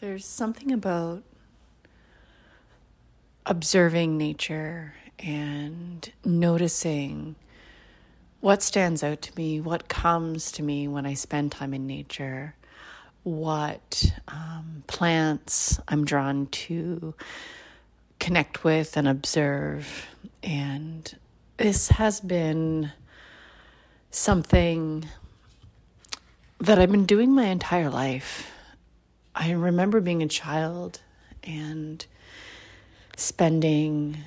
There's something about observing nature and noticing what stands out to me, what comes to me when I spend time in nature, what um, plants I'm drawn to connect with and observe. And this has been something that I've been doing my entire life. I remember being a child and spending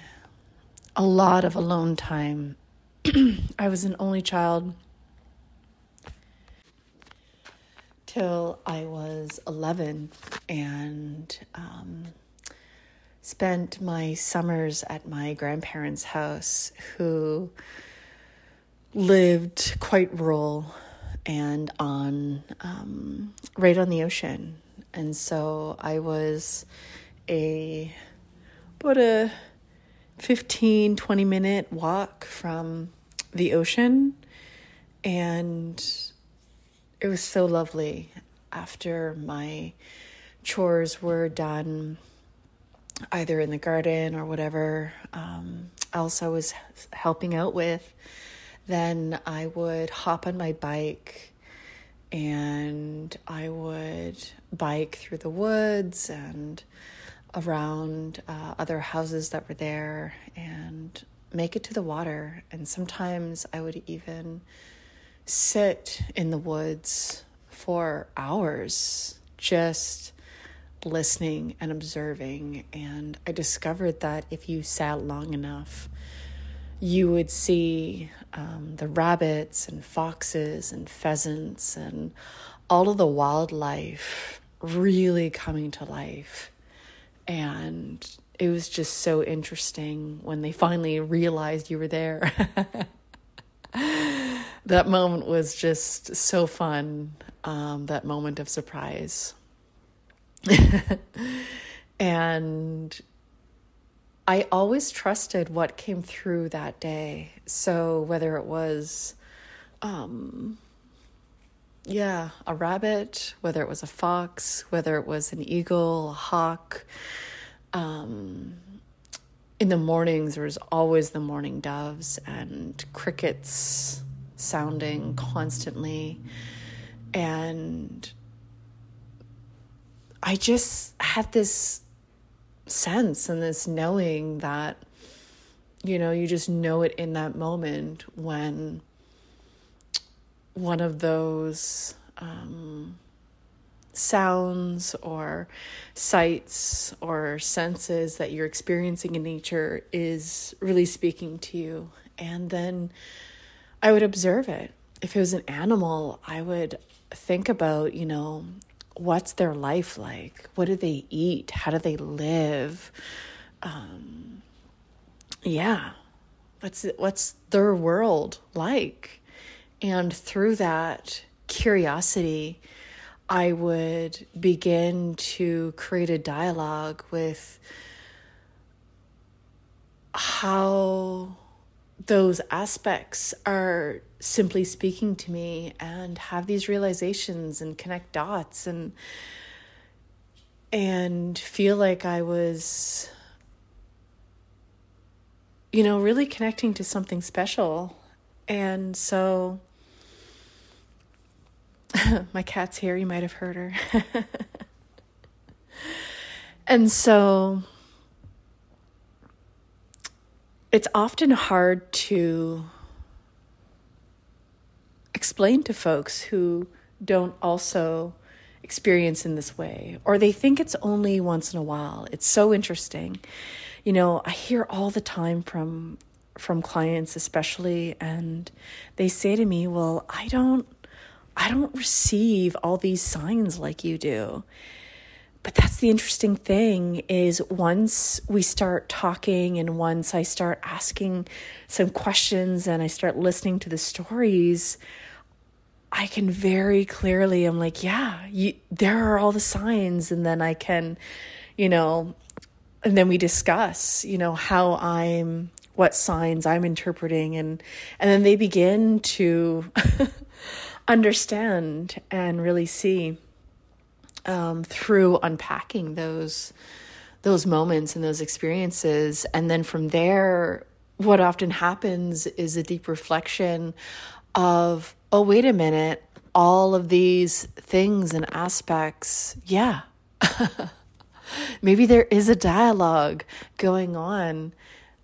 a lot of alone time. I was an only child till I was 11 and um, spent my summers at my grandparents' house, who lived quite rural and on um, right on the ocean and so I was a about a 15 20 minute walk from the ocean. And it was so lovely after my chores were done either in the garden or whatever um, else I was helping out with. Then I would hop on my bike and I would bike through the woods and around uh, other houses that were there and make it to the water. And sometimes I would even sit in the woods for hours just listening and observing. And I discovered that if you sat long enough, you would see um, the rabbits and foxes and pheasants and all of the wildlife really coming to life. And it was just so interesting when they finally realized you were there. that moment was just so fun, um, that moment of surprise. and I always trusted what came through that day. So whether it was, um, yeah, a rabbit, whether it was a fox, whether it was an eagle, a hawk, um, in the mornings there was always the mourning doves and crickets sounding constantly and i just had this sense and this knowing that, you know, you just know it in that moment when one of those um, sounds or sights or senses that you're experiencing in nature is really speaking to you. And then I would observe it. If it was an animal, I would think about, you know, what's their life like? What do they eat? How do they live? Um, yeah, what's what's their world like? And through that curiosity, I would begin to create a dialogue with how those aspects are simply speaking to me and have these realizations and connect dots and and feel like I was you know really connecting to something special. And so my cat's here you might have heard her. And so it's often hard to explain to folks who don't also experience in this way or they think it's only once in a while. It's so interesting. You know i hear all the time from from clients especially and they say to me well i don't i don't receive all these signs like you do but that's the interesting thing is once we start talking and once I start asking some questions and I start listening to the stories, I can very clearly, I'm like, yeah, you, there are all the signs. And then I can, you know, and then we discuss, you know, how I'm, what signs I'm interpreting. And, and then they begin to understand and really see um, through unpacking those those moments and those experiences. And then from there what often happens is a deep reflection of oh wait a minute all of these things and aspects yeah. Maybe there is a dialogue going on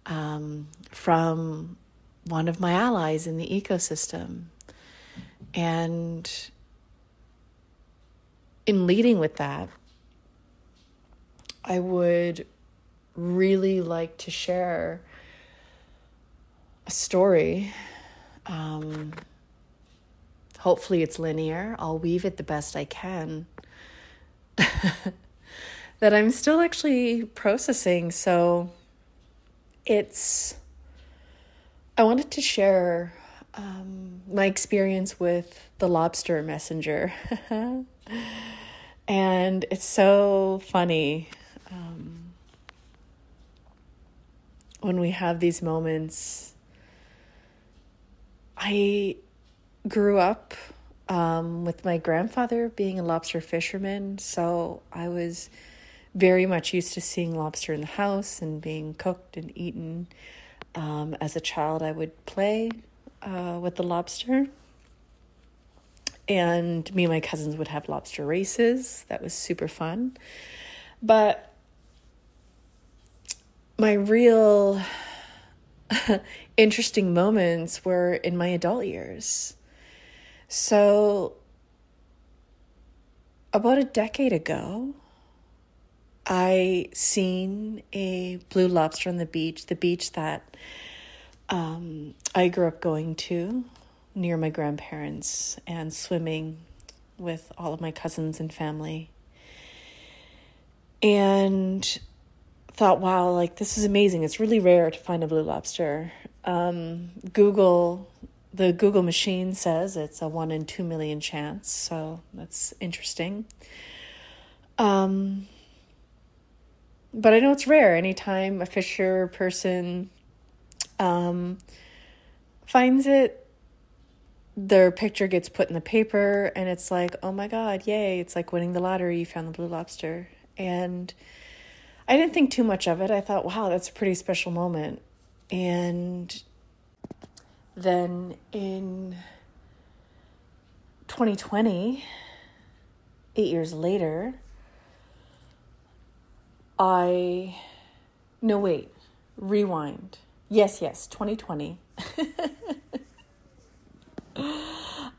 um, from one of my allies in the ecosystem. And in leading with that, I would really like to share a story. Um, hopefully, it's linear. I'll weave it the best I can. that I'm still actually processing. So it's, I wanted to share um, my experience with the lobster messenger. and it's so funny um, when we have these moments. I grew up um, with my grandfather being a lobster fisherman, so I was very much used to seeing lobster in the house and being cooked and eaten. Um, as a child, I would play uh, with the lobster. And me and my cousins would have lobster races. That was super fun. But my real interesting moments were in my adult years. So, about a decade ago, I seen a blue lobster on the beach, the beach that um, I grew up going to near my grandparents and swimming with all of my cousins and family. And thought, wow, like this is amazing. It's really rare to find a blue lobster. Um, Google, the Google machine says it's a one in two million chance, so that's interesting. Um, but I know it's rare. Anytime a fisher person um, finds it, their picture gets put in the paper, and it's like, oh my God, yay! It's like winning the lottery. You found the blue lobster. And I didn't think too much of it. I thought, wow, that's a pretty special moment. And then in 2020, eight years later, I. No, wait. Rewind. Yes, yes, 2020.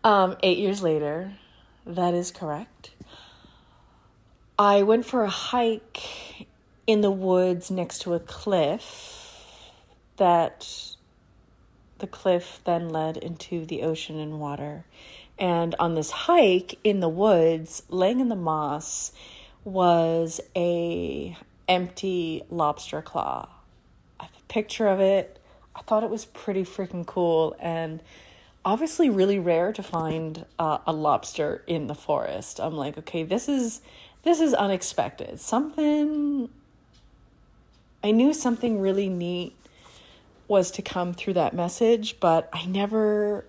um, eight years later, that is correct. I went for a hike in the woods next to a cliff that the cliff then led into the ocean and water. And on this hike in the woods, laying in the moss, was a empty lobster claw. I have a picture of it. I thought it was pretty freaking cool and obviously really rare to find uh, a lobster in the forest. I'm like, okay, this is this is unexpected. Something I knew something really neat was to come through that message, but I never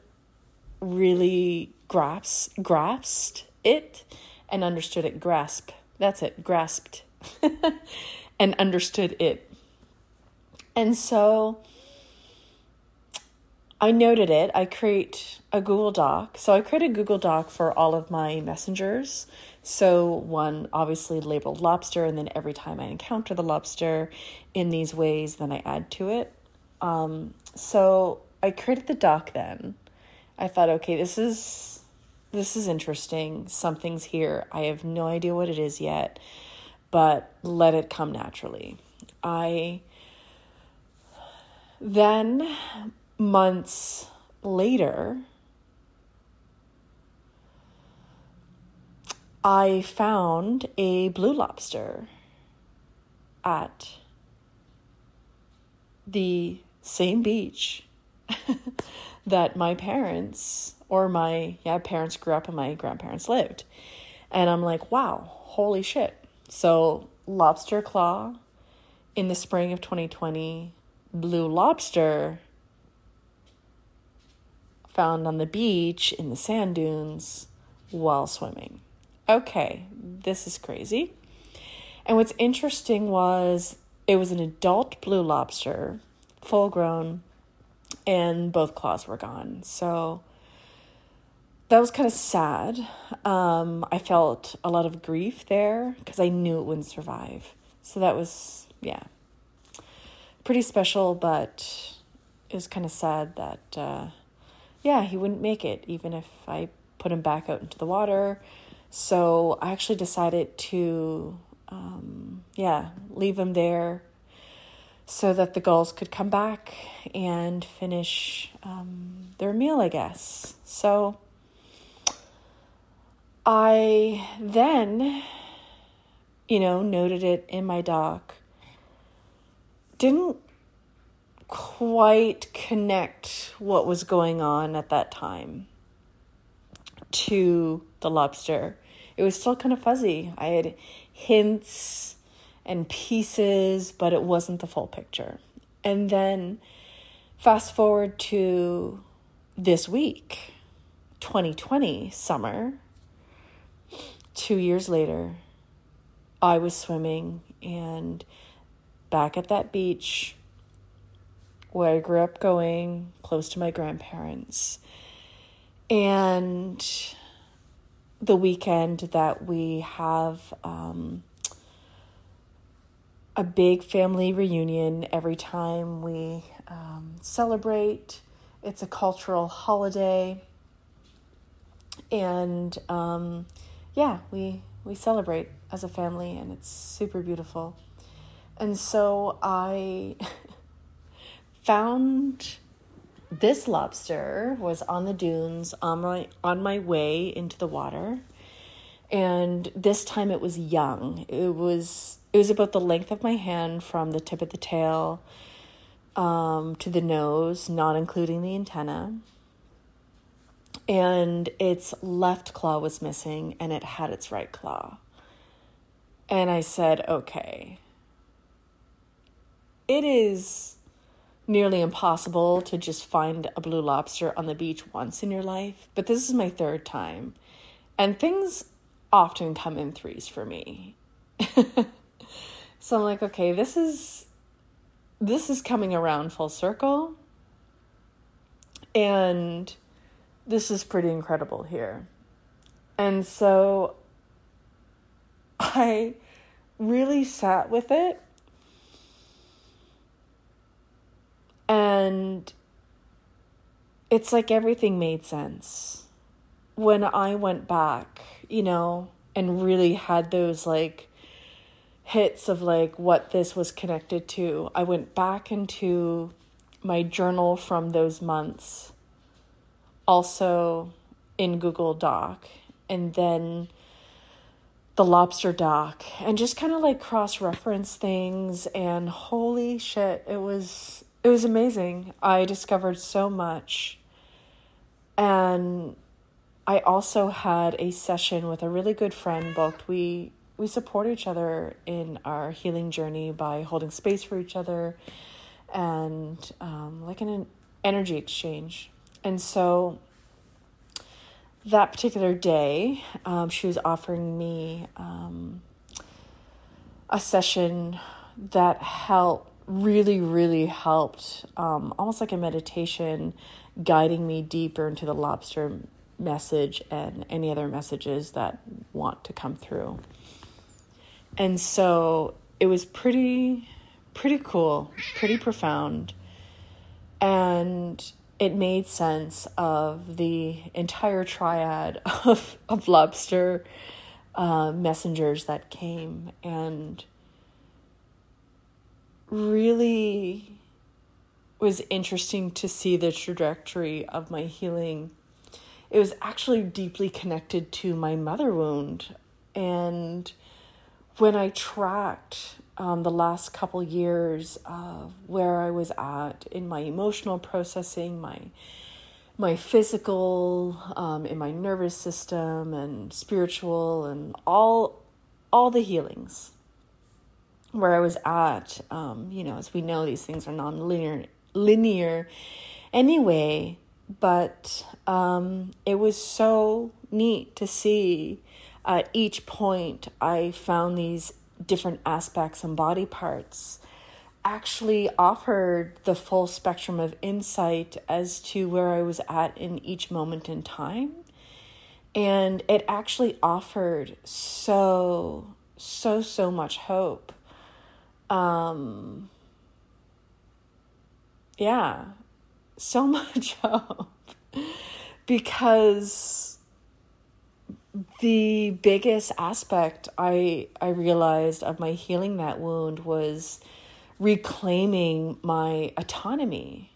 really grasp, grasped it and understood it. Grasp. That's it. Grasped and understood it. And so I noted it. I create a Google Doc. So I create a Google Doc for all of my messengers. So one obviously labeled lobster, and then every time I encounter the lobster in these ways, then I add to it. Um, so I created the doc then. I thought, okay, this is this is interesting. Something's here. I have no idea what it is yet, but let it come naturally. I then months later, I found a blue lobster at the same beach that my parents or my yeah parents grew up and my grandparents lived. And i'm like wow holy shit. So lobster claw in the spring of 2020 blue lobster found on the beach in the sand dunes while swimming okay, this is crazy. And what's interesting was it was an adult blue lobster, full grown, and both claws were gone. So that was kind of sad. Um, I felt a lot of grief there because I knew it wouldn't survive. So that was, yeah, pretty special, but it was kind of sad that, uh, yeah, he wouldn't make it, even if I put him back out into the water. So I actually decided to, um, yeah, leave him there so that the gulls could come back and finish um, their meal, I guess. So I then, you know, noted it in my doc. Didn't quite connect what was going on at that time to the lobster. It was still kind of fuzzy. I had hints and pieces, but it wasn't the full picture. And then fast forward to this week, 2020 summer, two years later, I was swimming and back at that beach where I grew up going, close to my grandparents. And the weekend that we have um, a big family reunion every time we um, celebrate. It's a cultural holiday, and um, yeah, we we celebrate as a family, and it's super beautiful. And so I found this lobster was on the dunes on my on my way into the water and this time it was young it was it was about the length of my hand from the tip of the tail um, to the nose, not including the antenna. And its left claw was missing, and it had its right claw. And I said, okay. It is nearly impossible to just find a blue lobster on the beach once in your life, but this is my third time. And things often come in threes for me. So I'm like, okay, this is this is coming around full circle. And this is pretty incredible here. And so I really sat with it. And it's like everything made sense. When I went back, you know, and really had those like hits of like what this was connected to. I went back into my journal from those months, also in Google Doc, and then the lobster doc, and just kind of like cross reference things. And holy shit, it was it was amazing. I discovered so much, and I also had a session with a really good friend booked. We we support each other in our healing journey by holding space for each other and um, like an energy exchange. And so that particular day, um, she was offering me um, a session that helped, really, really helped, um, almost like a meditation, guiding me deeper into the lobster message and any other messages that want to come through. And so it was pretty pretty cool, pretty profound. And it made sense of the entire triad of, of lobster uh, messengers that came and really was interesting to see the trajectory of my healing. It was actually deeply connected to my mother wound and when I tracked um, the last couple years of where I was at in my emotional processing, my my physical, um, in my nervous system, and spiritual, and all all the healings where I was at. Um, you know, as we know, these things are non-linear linear anyway. But um, it was so neat to see at each point, I found these different aspects and body parts actually offered the full spectrum of insight as to where I was at in each moment in time. And it actually offered so, so, so much hope. Um, yeah, so much hope. because the biggest aspect I I realized of my healing that wound was reclaiming my autonomy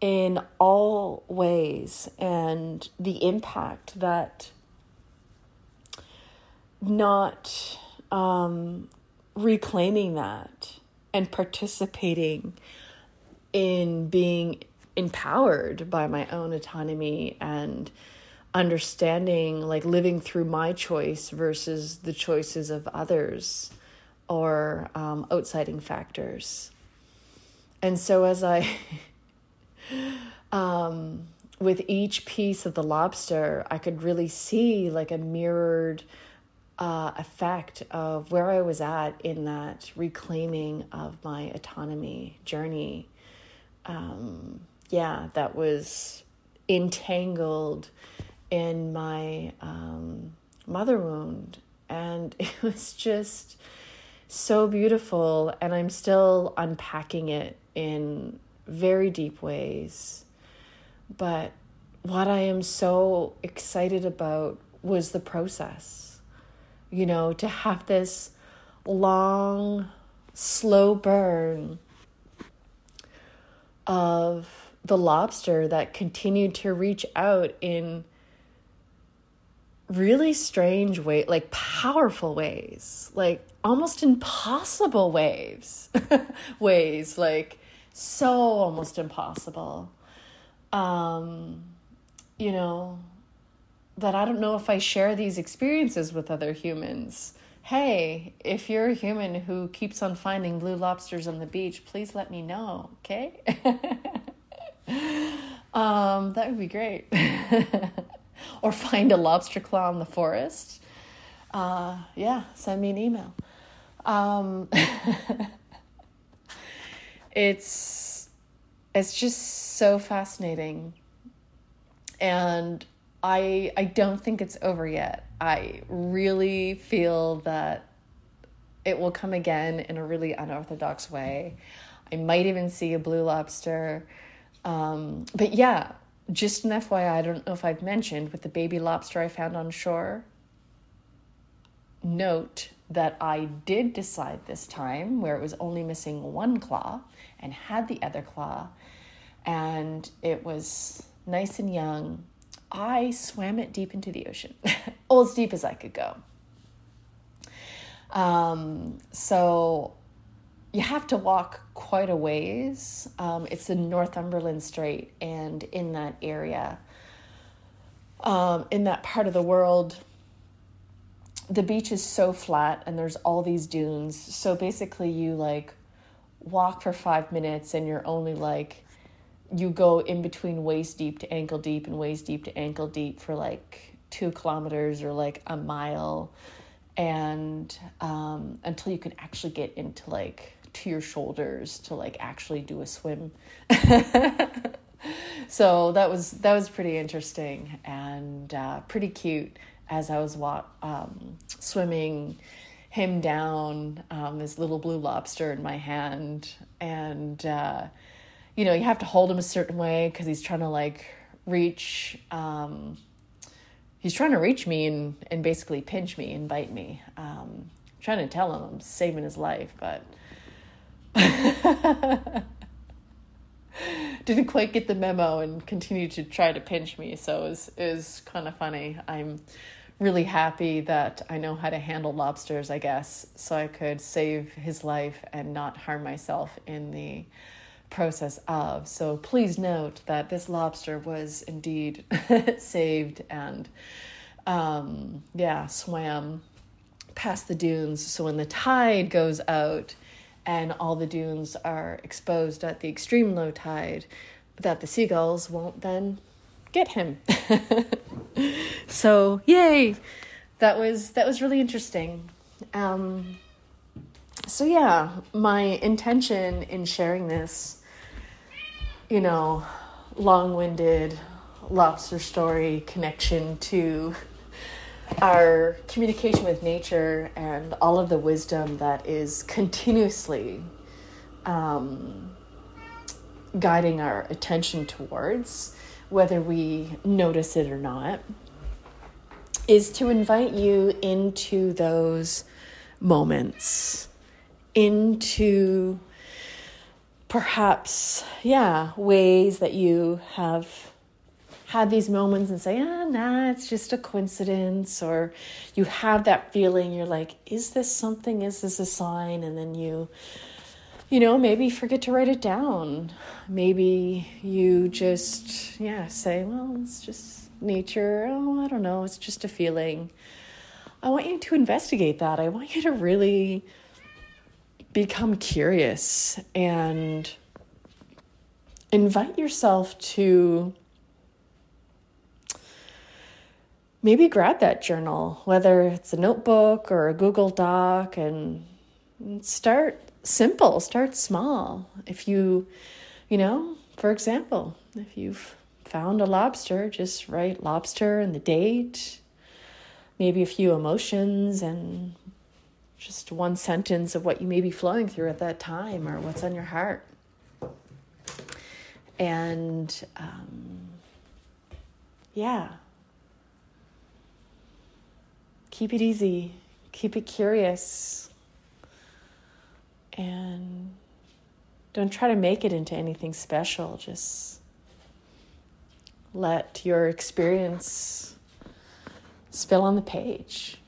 in all ways and the impact that not um, reclaiming that and participating in being empowered by my own autonomy and understanding like living through my choice versus the choices of others or um, outsiding factors. And so as I, um, with each piece of the lobster, I could really see like a mirrored uh, effect of where I was at in that reclaiming of my autonomy journey. Um, yeah, that was entangled in my um, mother wound. And it was just so beautiful. And I'm still unpacking it in very deep ways. But what I am so excited about was the process. You know, to have this long, slow burn of the lobster that continued to reach out in really strange way like powerful ways like almost impossible waves ways like so almost impossible. Um you know that i don't know if i share these experiences with other humans. Hey if you're a human who keeps on finding blue lobsters on the beach please let me know okay? Um that would be great. Or find a lobster claw in the forest, uh, yeah, send me an email. Um, it's it's just so fascinating, and I I don't think it's over yet. I really feel that it will come again in a really unorthodox way. I might even see a blue lobster. Um, but yeah, just an FYI, I don't know if I've mentioned with the baby lobster I found on shore. Note that I did decide this time, where it was only missing one claw and had the other claw, and it was nice and young. I swam it deep into the ocean, as deep as I could go. Um, so you have to walk quite a ways. Um, it's the Northumberland Strait, and in that area, um, in that part of the world, the beach is so flat and there's all these dunes. So basically, you like walk for five minutes and you're only like, you go in between waist deep to ankle deep and waist deep to ankle deep for like two kilometers or like a mile and um, until you can actually get into like to your shoulders to like actually do a swim. so that was that was pretty interesting and uh, pretty cute as I was wa- um, swimming him down um, this little blue lobster in my hand and uh, you know you have to hold him a certain way because he's trying to like reach um, he's trying to reach me and, and basically pinch me and bite me um, trying to tell him i'm saving his life but Didn't quite get the memo and continued to try to pinch me, so it was, it was kind of funny. I'm really happy that I know how to handle lobsters, I guess, so I could save his life and not harm myself in the process of. So please note that this lobster was indeed saved and, um, yeah, swam past the dunes. So when the tide goes out, and all the dunes are exposed at the extreme low tide, that the seagulls won't then get him. so, yay! that was that was really interesting. Um, so yeah, my intention in sharing this, you know, long-winded lobster story connection to our communication with nature and all of the wisdom that is continuously um, guiding our attention towards, whether we notice it or not, is to invite you into those moments, into perhaps, yeah, ways that you have had these moments and say, ah, nah, it's just a coincidence, or you have that feeling, you're like, is this something? Is this a sign? And then you, you know, maybe forget to write it down. Maybe you just, yeah, say, well, it's just nature. Oh, I don't know, it's just a feeling. I want you to investigate that. I want you to really become curious and invite yourself to maybe grab that journal, whether it's a notebook or a Google Doc, and start simple, start small. If you, you know, for example, if you've found a lobster, just write lobster and the date, maybe a few emotions, and just one sentence of what you may be flowing through at that time or what's on your heart. And um, yeah keep it easy, keep it curious, and don't try to make it into anything special. Just let your experience spill on the page.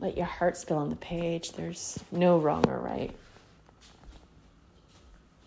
Let your heart spill on the page. There's no wrong or right.